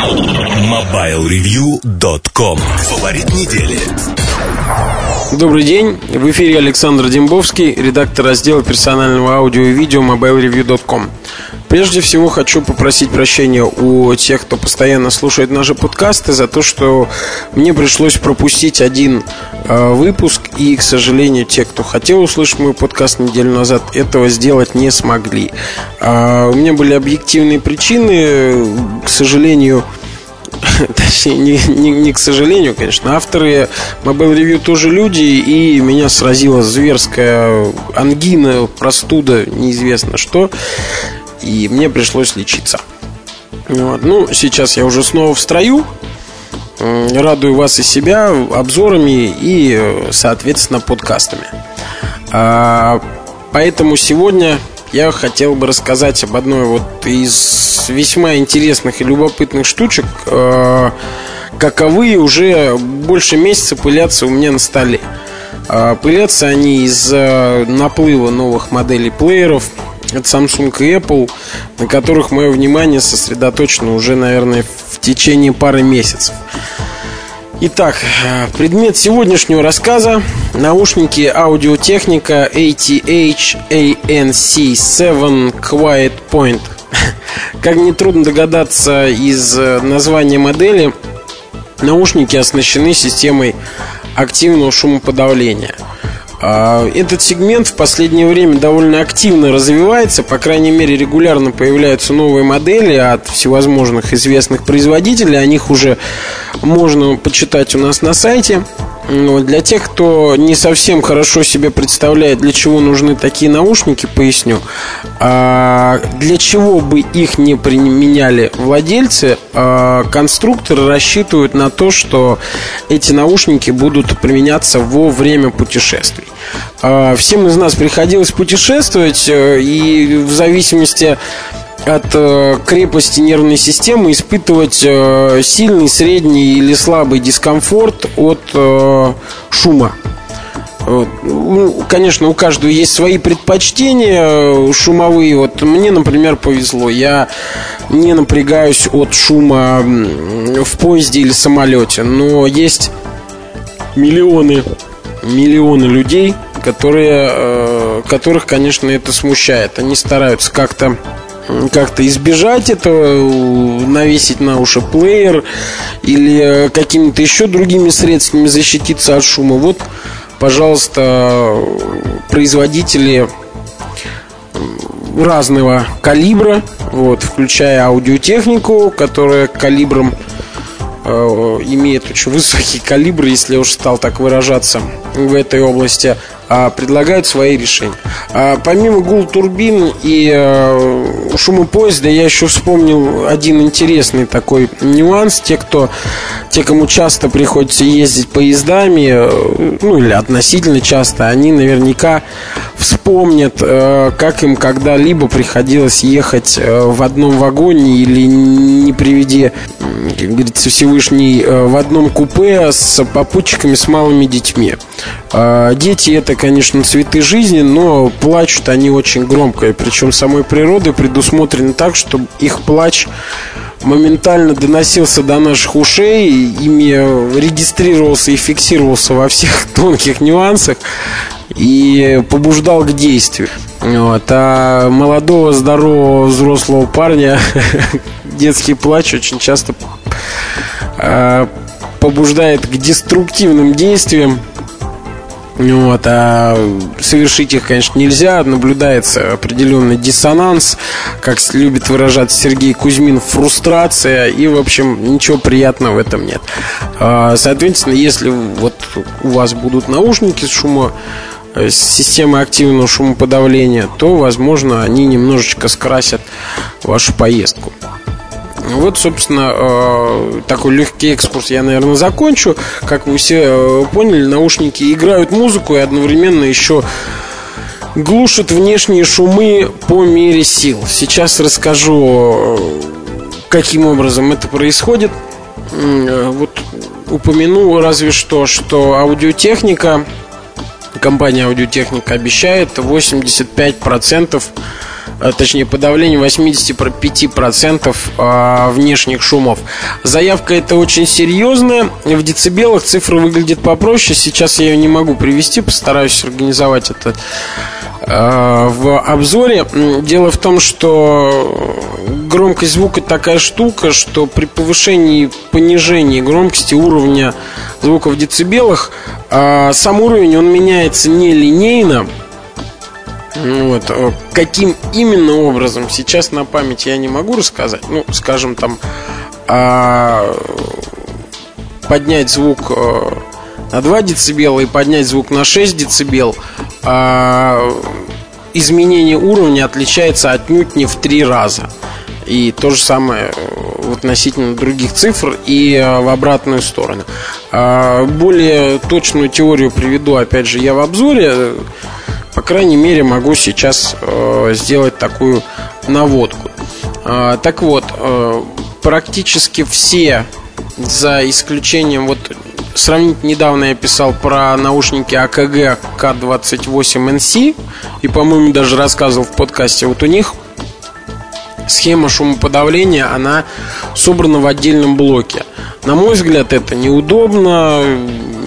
MobileReview.com Фаворит недели Добрый день, в эфире Александр Дембовский, редактор раздела персонального аудио и видео MobileReview.com Прежде всего хочу попросить прощения у тех, кто постоянно слушает наши подкасты за то, что мне пришлось пропустить один э, выпуск. И, к сожалению, те, кто хотел услышать мой подкаст неделю назад, этого сделать не смогли. Э, у меня были объективные причины, к сожалению, точнее, не, не, не к сожалению, конечно, авторы Mobile Review тоже люди, и меня сразила зверская ангина, простуда, неизвестно что и мне пришлось лечиться. Вот. Ну, сейчас я уже снова в строю. Радую вас и себя обзорами и, соответственно, подкастами. А, поэтому сегодня я хотел бы рассказать об одной вот из весьма интересных и любопытных штучек, а, каковые уже больше месяца пылятся у меня на столе. А, пылятся они из наплыва новых моделей плееров, это Samsung и Apple, на которых мое внимание сосредоточено уже, наверное, в течение пары месяцев. Итак, предмет сегодняшнего рассказа – наушники аудиотехника ATH ANC7 Quiet Point. Как нетрудно догадаться из названия модели, наушники оснащены системой активного шумоподавления – а, этот сегмент в последнее время довольно активно развивается, по крайней мере регулярно появляются новые модели от всевозможных известных производителей, о них уже можно почитать у нас на сайте. Но для тех, кто не совсем хорошо себе представляет, для чего нужны такие наушники, поясню. А, для чего бы их не применяли владельцы, а, конструкторы рассчитывают на то, что эти наушники будут применяться во время путешествий. А, всем из нас приходилось путешествовать, э, и в зависимости э, крепости нервной системы испытывать э, сильный, средний или слабый дискомфорт от э, шума. Ну, конечно, у каждого есть свои предпочтения шумовые. Вот мне, например, повезло. Я не напрягаюсь от шума в поезде или самолете. Но есть миллионы, миллионы людей, которые, которых, конечно, это смущает. Они стараются как-то как-то избежать этого, навесить на уши плеер или какими-то еще другими средствами защититься от шума. Вот, пожалуйста, производители разного калибра, вот, включая аудиотехнику, которая калибром э, имеет очень высокий калибр, если уж стал так выражаться в этой области предлагают свои решения. А, помимо гул турбин и а, шума поезда, я еще вспомнил один интересный такой нюанс. Те, кто, те, кому часто приходится ездить поездами, э, ну или относительно часто, они наверняка вспомнят, э, как им когда-либо приходилось ехать э, в одном вагоне или не приведи, как говорится, Всевышний, в одном купе с попутчиками с малыми детьми. Дети это конечно, цветы жизни, но плачут они очень громко. И причем самой природой предусмотрено так, чтобы их плач моментально доносился до наших ушей, ими регистрировался и фиксировался во всех тонких нюансах и побуждал к действию. Вот. А молодого, здорового, взрослого парня детский плач очень часто а, побуждает к деструктивным действиям вот, а совершить их, конечно, нельзя. Наблюдается определенный диссонанс, как любит выражать Сергей Кузьмин, фрустрация. И, в общем, ничего приятного в этом нет. А, соответственно, если вот у вас будут наушники с шумо э, с системой активного шумоподавления, то, возможно, они немножечко скрасят вашу поездку. Вот, собственно, э, такой легкий экскурс я, наверное, закончу. Как вы все э, поняли, наушники играют музыку и одновременно еще глушат внешние шумы по мере сил. Сейчас расскажу, каким образом это происходит. Вот упомяну разве что, что аудиотехника, компания аудиотехника обещает 85% э, точнее подавление 85% э, внешних шумов. Заявка это очень серьезная. В децибелах цифра выглядит попроще. Сейчас я ее не могу привести, постараюсь организовать это э, в обзоре. Дело в том, что громкость звука такая штука, что при повышении понижении громкости уровня звука в децибелах сам уровень он меняется не линейно, вот. Э, каким именно образом сейчас на память я не могу рассказать. Ну, скажем, там а, поднять звук на 2 дБ и поднять звук на 6 дБ, а, изменение уровня отличается отнюдь не в три раза. И то же самое э, относительно других цифр и в обратную сторону. А, более точную теорию приведу, опять же, я в обзоре по крайней мере, могу сейчас э, сделать такую наводку. Э, так вот, э, практически все, за исключением вот сравнить недавно я писал про наушники АКГ К28NC и, по-моему, даже рассказывал в подкасте. Вот у них схема шумоподавления, она собрана в отдельном блоке. На мой взгляд, это неудобно,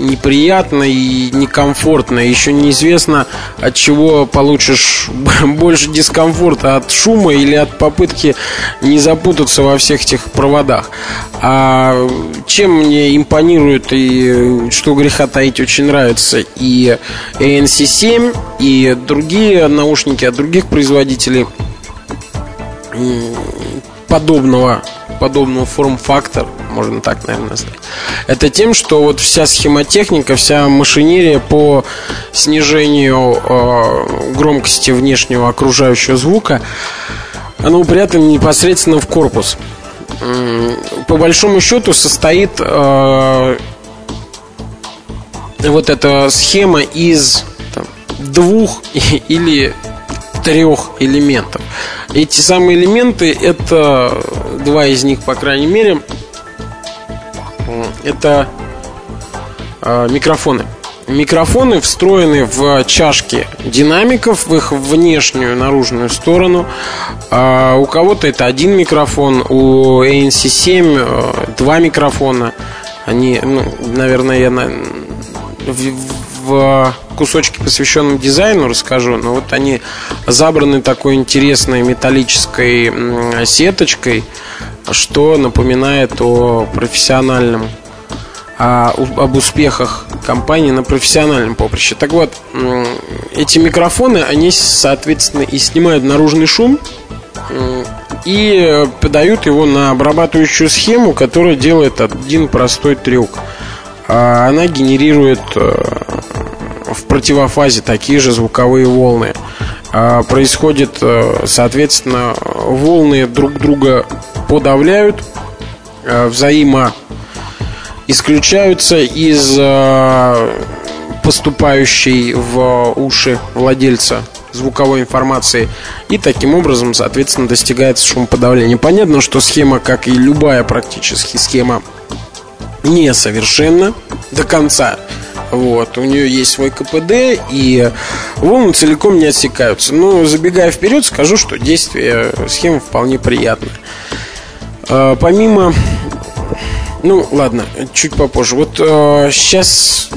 неприятно и некомфортно. Еще неизвестно, от чего получишь больше дискомфорта, от шума или от попытки не запутаться во всех этих проводах. А чем мне импонирует и что греха таить очень нравится и ANC7, и другие наушники от других производителей подобного подобного форм-фактор, можно так, наверное, назвать. Это тем, что вот вся схемотехника, вся машинерия по снижению э, громкости внешнего окружающего звука, она упрятана непосредственно в корпус. По большому счету состоит э, вот эта схема из там, двух или трех элементов. Эти самые элементы, это два из них, по крайней мере, это э, микрофоны. Микрофоны встроены в чашки динамиков, в их внешнюю наружную сторону. А у кого-то это один микрофон, у ANC7 э, два микрофона. Они, ну, наверное, я на, кусочке, посвященном дизайну, расскажу. Но вот они забраны такой интересной металлической сеточкой, что напоминает о профессиональном о, об успехах компании на профессиональном поприще. Так вот, эти микрофоны, они, соответственно, и снимают наружный шум, и подают его на обрабатывающую схему, которая делает один простой трюк. А она генерирует э, в противофазе такие же звуковые волны. А происходит, э, соответственно, волны друг друга подавляют, э, взаимо исключаются из поступающей в уши владельца звуковой информации и таким образом, соответственно, достигается шумоподавление. Понятно, что схема, как и любая практически схема несовершенна до конца. Вот, у нее есть свой КПД, и волны целиком не отсекаются. Но забегая вперед, скажу, что действие схемы вполне приятное. А, помимо ну, ладно, чуть попозже. Вот э, сейчас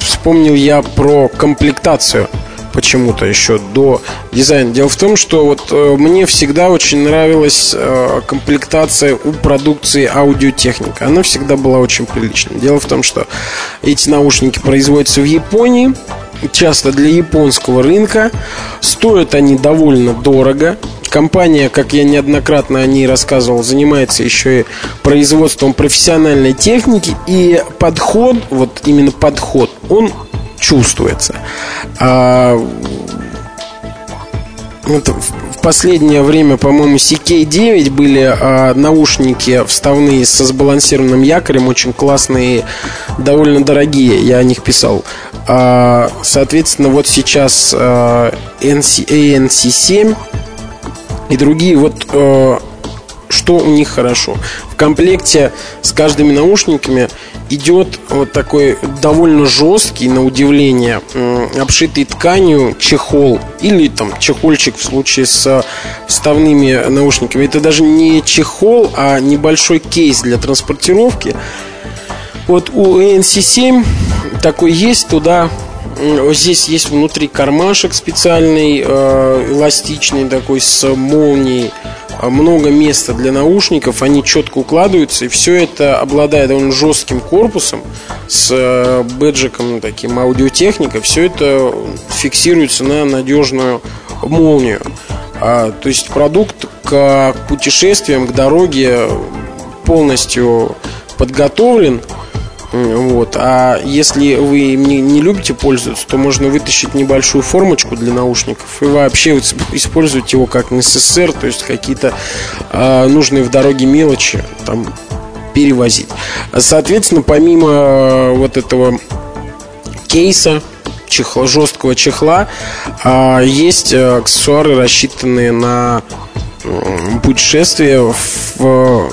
вспомнил я про комплектацию почему-то еще до дизайна. Дело в том, что вот э, мне всегда очень нравилась э, комплектация у продукции аудиотехника. Она всегда была очень приличной. Дело в том, что эти наушники производятся в Японии, часто для японского рынка. Стоят они довольно дорого. Компания, как я неоднократно о ней рассказывал, занимается еще и производством профессиональной техники. И подход, вот именно подход, он чувствуется. А, вот в последнее время, по-моему, CK9 были а, наушники вставные со сбалансированным якорем, очень классные, довольно дорогие, я о них писал. А, соответственно, вот сейчас а, NC, ANC7 и другие вот а, что у них хорошо. Комплекте с каждыми наушниками идет вот такой довольно жесткий, на удивление, обшитый тканью чехол или там чехольчик в случае с вставными наушниками. Это даже не чехол, а небольшой кейс для транспортировки. Вот у ANC7 такой есть, туда Здесь есть внутри кармашек специальный, э, эластичный такой с молнией много места для наушников, они четко укладываются, и все это обладает довольно жестким корпусом с э, бэджиком таким аудиотехника, все это фиксируется на надежную молнию. А, то есть продукт к путешествиям, к дороге полностью подготовлен – вот. А если вы не, не любите пользоваться, то можно вытащить небольшую формочку для наушников и вообще использовать его как НССР, то есть какие-то э, нужные в дороге мелочи там перевозить. Соответственно, помимо э, вот этого кейса, чехла, жесткого чехла, э, есть аксессуары, рассчитанные на путешествие. В,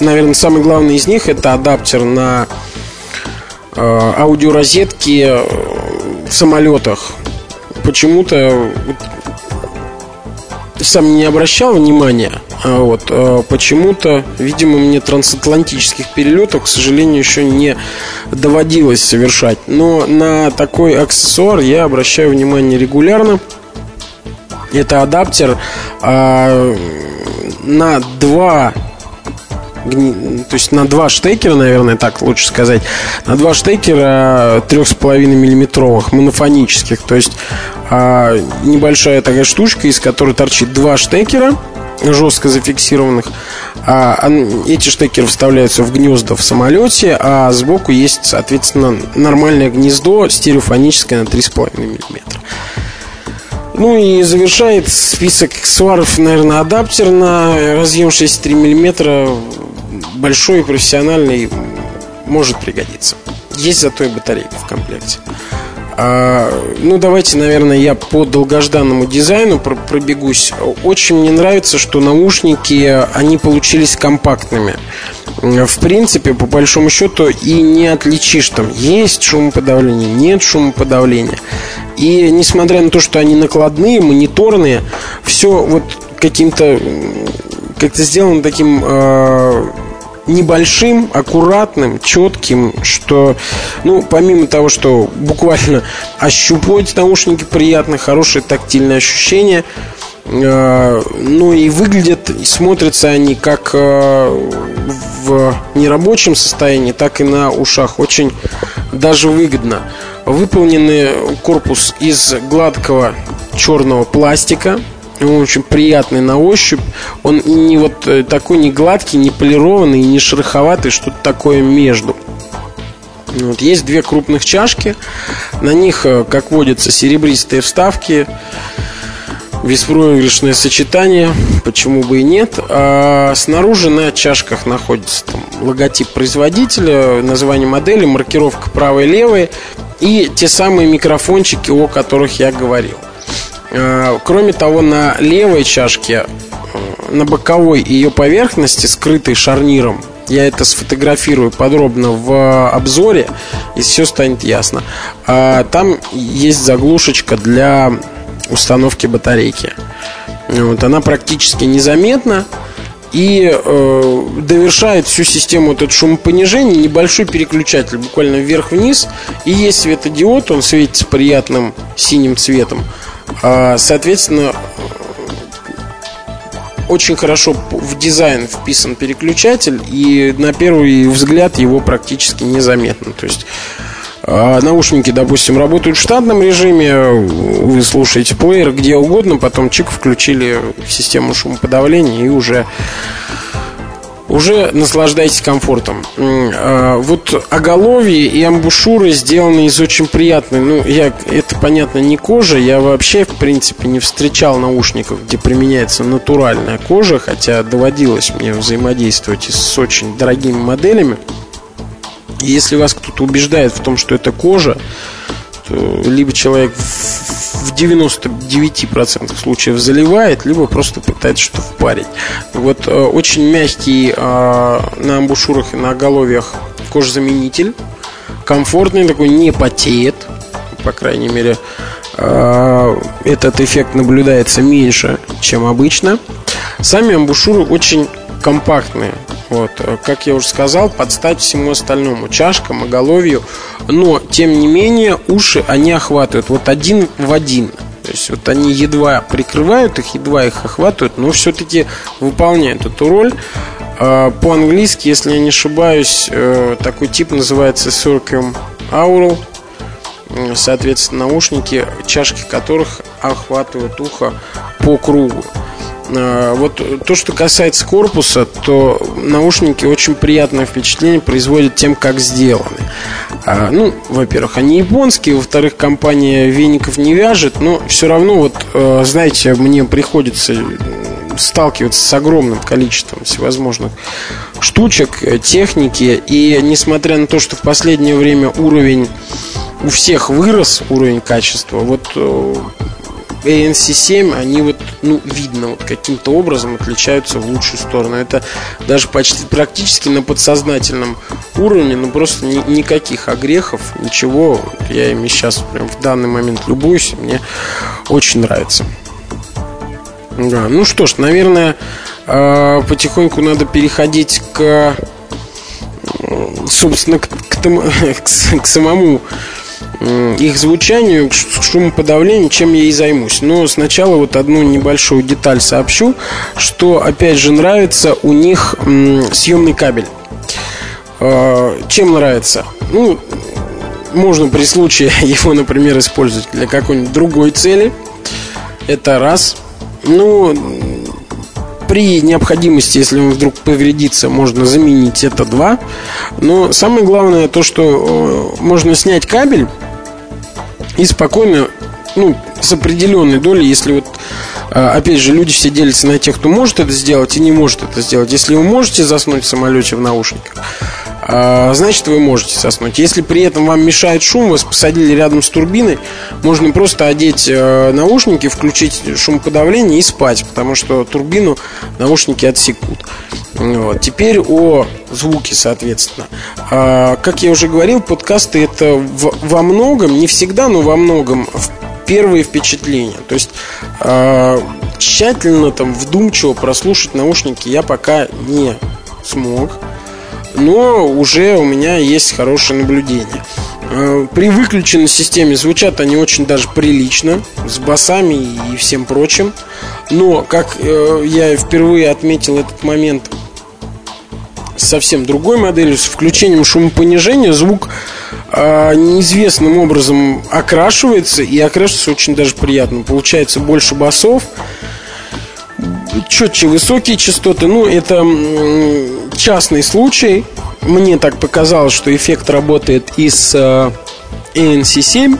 наверное, самый главный из них это адаптер на Э, аудиорозетки э, в самолетах. Почему-то сам не обращал внимания, а вот э, почему-то, видимо, мне трансатлантических перелетов, к сожалению, еще не доводилось совершать. Но на такой аксессуар я обращаю внимание регулярно. Это адаптер э, на два то есть на два штекера, наверное, так лучше сказать, на два штекера трех с половиной миллиметровых монофонических, то есть а, небольшая такая штучка, из которой торчит два штекера жестко зафиксированных. А, эти штекеры вставляются в гнезда в самолете, а сбоку есть, соответственно, нормальное гнездо стереофоническое на 3,5 миллиметра. Ну и завершает список аксессуаров, наверное, адаптер на разъем 6,3 мм большой и профессиональный может пригодиться. Есть зато и батарейка в комплекте. А, ну, давайте, наверное, я по долгожданному дизайну пробегусь. Очень мне нравится, что наушники, они получились компактными. В принципе, по большому счету, и не отличишь там, есть шумоподавление, нет шумоподавления. И несмотря на то, что они накладные, мониторные, все вот каким-то как-то сделано таким э, небольшим, аккуратным, четким, что, ну, помимо того, что буквально ощупывать наушники приятно, хорошее тактильное ощущение, э, ну и выглядят, и смотрятся они как э, в нерабочем состоянии, так и на ушах очень даже выгодно. Выполненный корпус из гладкого черного пластика, он очень приятный на ощупь. Он не вот э, такой не гладкий, не полированный, не шероховатый, что-то такое между. Вот, есть две крупных чашки. На них, э, как водится, серебристые вставки. Беспроигрышное сочетание, почему бы и нет. А снаружи на чашках находится там, логотип производителя, название модели, маркировка правой-левой и те самые микрофончики, о которых я говорил. Э, кроме того, на левой чашке, э, на боковой ее поверхности, скрытой шарниром, я это сфотографирую подробно в обзоре, и все станет ясно. А там есть заглушечка для установки батарейки. Вот, она практически незаметна и э, довершает всю систему этот шумопонижения небольшой переключатель, буквально вверх-вниз. И есть светодиод, он светится приятным синим цветом. А, соответственно, очень хорошо в дизайн вписан переключатель, и на первый взгляд его практически незаметно. То есть а, наушники, допустим, работают в штатном режиме, вы слушаете плеер где угодно, потом чик включили систему шумоподавления и уже уже наслаждайтесь комфортом. А, вот оголовье и амбушюры сделаны из очень приятной, ну, я, это, понятно, не кожа, я вообще, в принципе, не встречал наушников, где применяется натуральная кожа, хотя доводилось мне взаимодействовать с очень дорогими моделями. Если вас кто-то убеждает в том, что это кожа, либо человек в 99% случаев заливает, либо просто пытается что-то впарить. Вот э, очень мягкий на амбушюрах и на оголовьях кожзаменитель, комфортный такой, не потеет, по крайней мере, этот эффект наблюдается меньше, чем обычно. Сами амбушюры очень компактные. Вот, как я уже сказал, под стать всему остальному, чашкам, оголовью. Но, тем не менее, уши они охватывают. Вот один в один. То есть вот они едва прикрывают их, едва их охватывают, но все-таки выполняют эту роль. А, по-английски, если я не ошибаюсь, э, такой тип называется Circum Aural. Соответственно, наушники, чашки которых охватывают ухо по кругу. А, вот то, что касается корпуса, то наушники очень приятное впечатление производят тем, как сделаны. А, ну, во-первых, они японские, во-вторых, компания веников не вяжет, но все равно, вот, э, знаете, мне приходится сталкиваться с огромным количеством всевозможных штучек, э, техники, и несмотря на то, что в последнее время уровень у всех вырос, уровень качества, вот э, ANC7, они вот, ну, видно, вот каким-то образом отличаются в лучшую сторону. Это даже почти практически на подсознательном уровне, ну, просто ни, никаких огрехов, ничего. Я ими сейчас прям в данный момент любуюсь, мне очень нравится. Да, ну что ж, наверное, а, потихоньку надо переходить к, собственно, к, к, к, к самому их звучанию, к шумоподавлению, чем я и займусь. Но сначала вот одну небольшую деталь сообщу, что, опять же, нравится у них съемный кабель. А, чем нравится? Ну, можно при случае его, например, использовать для какой-нибудь другой цели. Это раз. Ну, при необходимости, если он вдруг повредится, можно заменить это два. Но самое главное то, что э, можно снять кабель и спокойно, ну, с определенной долей, если вот а, Опять же, люди все делятся на тех, кто может это сделать и не может это сделать. Если вы можете заснуть в самолете в наушниках, значит вы можете заснуть. Если при этом вам мешает шум, вас посадили рядом с турбиной, можно просто одеть э, наушники, включить шумоподавление и спать, потому что турбину наушники отсекут. Вот. Теперь о звуке, соответственно. А, как я уже говорил, подкасты это во многом, не всегда, но во многом первые впечатления. То есть э, тщательно, там, вдумчиво прослушать наушники я пока не смог. Но уже у меня есть хорошее наблюдение. Э, при выключенной системе звучат они очень даже прилично, с басами и всем прочим. Но, как э, я впервые отметил этот момент совсем другой моделью, с включением шумопонижения, звук э, неизвестным образом окрашивается, и окрашивается очень даже приятно. Получается больше басов, четче высокие частоты. Ну, это частный случай. Мне так показалось, что эффект работает из э, ANC7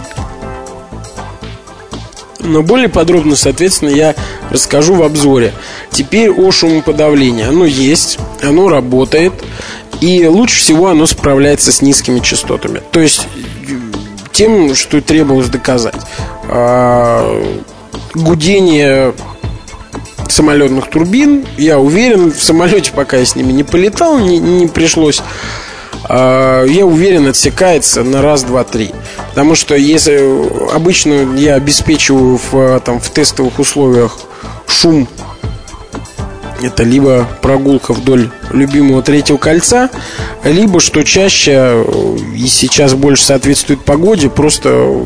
но более подробно, соответственно, я расскажу в обзоре. Теперь о шумоподавлении. Оно есть, оно работает, и лучше всего оно справляется с низкими частотами. То есть тем, что требовалось доказать. А, гудение самолетных турбин, я уверен, в самолете пока я с ними не полетал, не, не пришлось а, я уверен, отсекается на раз, два, три. Потому что если обычно я обеспечиваю в, там, в тестовых условиях шум это либо прогулка вдоль любимого третьего кольца, либо, что чаще и сейчас больше соответствует погоде, просто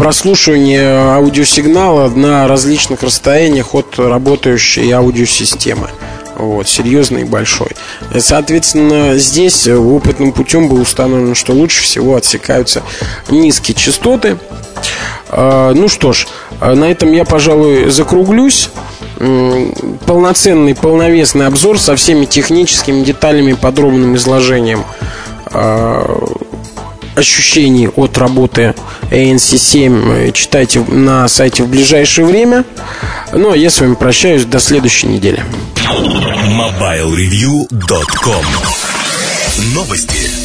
прослушивание аудиосигнала на различных расстояниях от работающей аудиосистемы вот, серьезный и большой. Соответственно, здесь опытным путем было установлено, что лучше всего отсекаются низкие частоты. А, ну что ж, на этом я, пожалуй, закруглюсь. Полноценный, полновесный обзор со всеми техническими деталями, подробным изложением а, ощущений от работы ANC7 читайте на сайте в ближайшее время. Ну, а я с вами прощаюсь до следующей недели. MobileReview.com Новости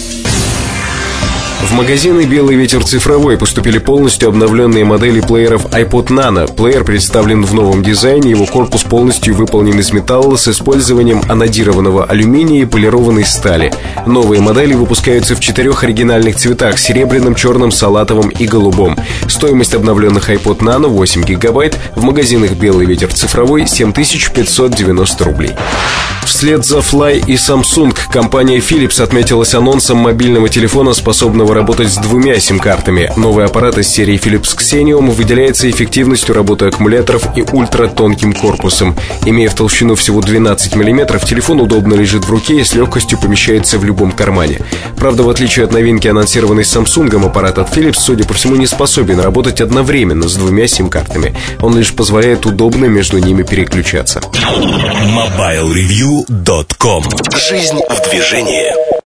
В магазины «Белый ветер цифровой» поступили полностью обновленные модели плееров iPod Nano. Плеер представлен в новом дизайне, его корпус полностью выполнен из металла с использованием анодированного алюминия и полированной стали. Новые модели выпускаются в четырех оригинальных цветах – серебряном, черном, салатовом и голубом. Стоимость обновленных iPod Nano 8 гигабайт в магазинах «Белый ветер цифровой» 7590 рублей. Вслед за Fly и Samsung компания Philips отметилась анонсом мобильного телефона, способного работать с двумя сим-картами. Новый аппарат из серии Philips Xenium выделяется эффективностью работы аккумуляторов и ультратонким корпусом. Имея в толщину всего 12 мм, телефон удобно лежит в руке и с легкостью помещается в любом кармане. Правда, в отличие от новинки, анонсированной Samsung, аппарат от Philips, судя по всему, не способен работать одновременно с двумя сим-картами. Он лишь позволяет удобно между ними переключаться. MobileReview.com Жизнь в движении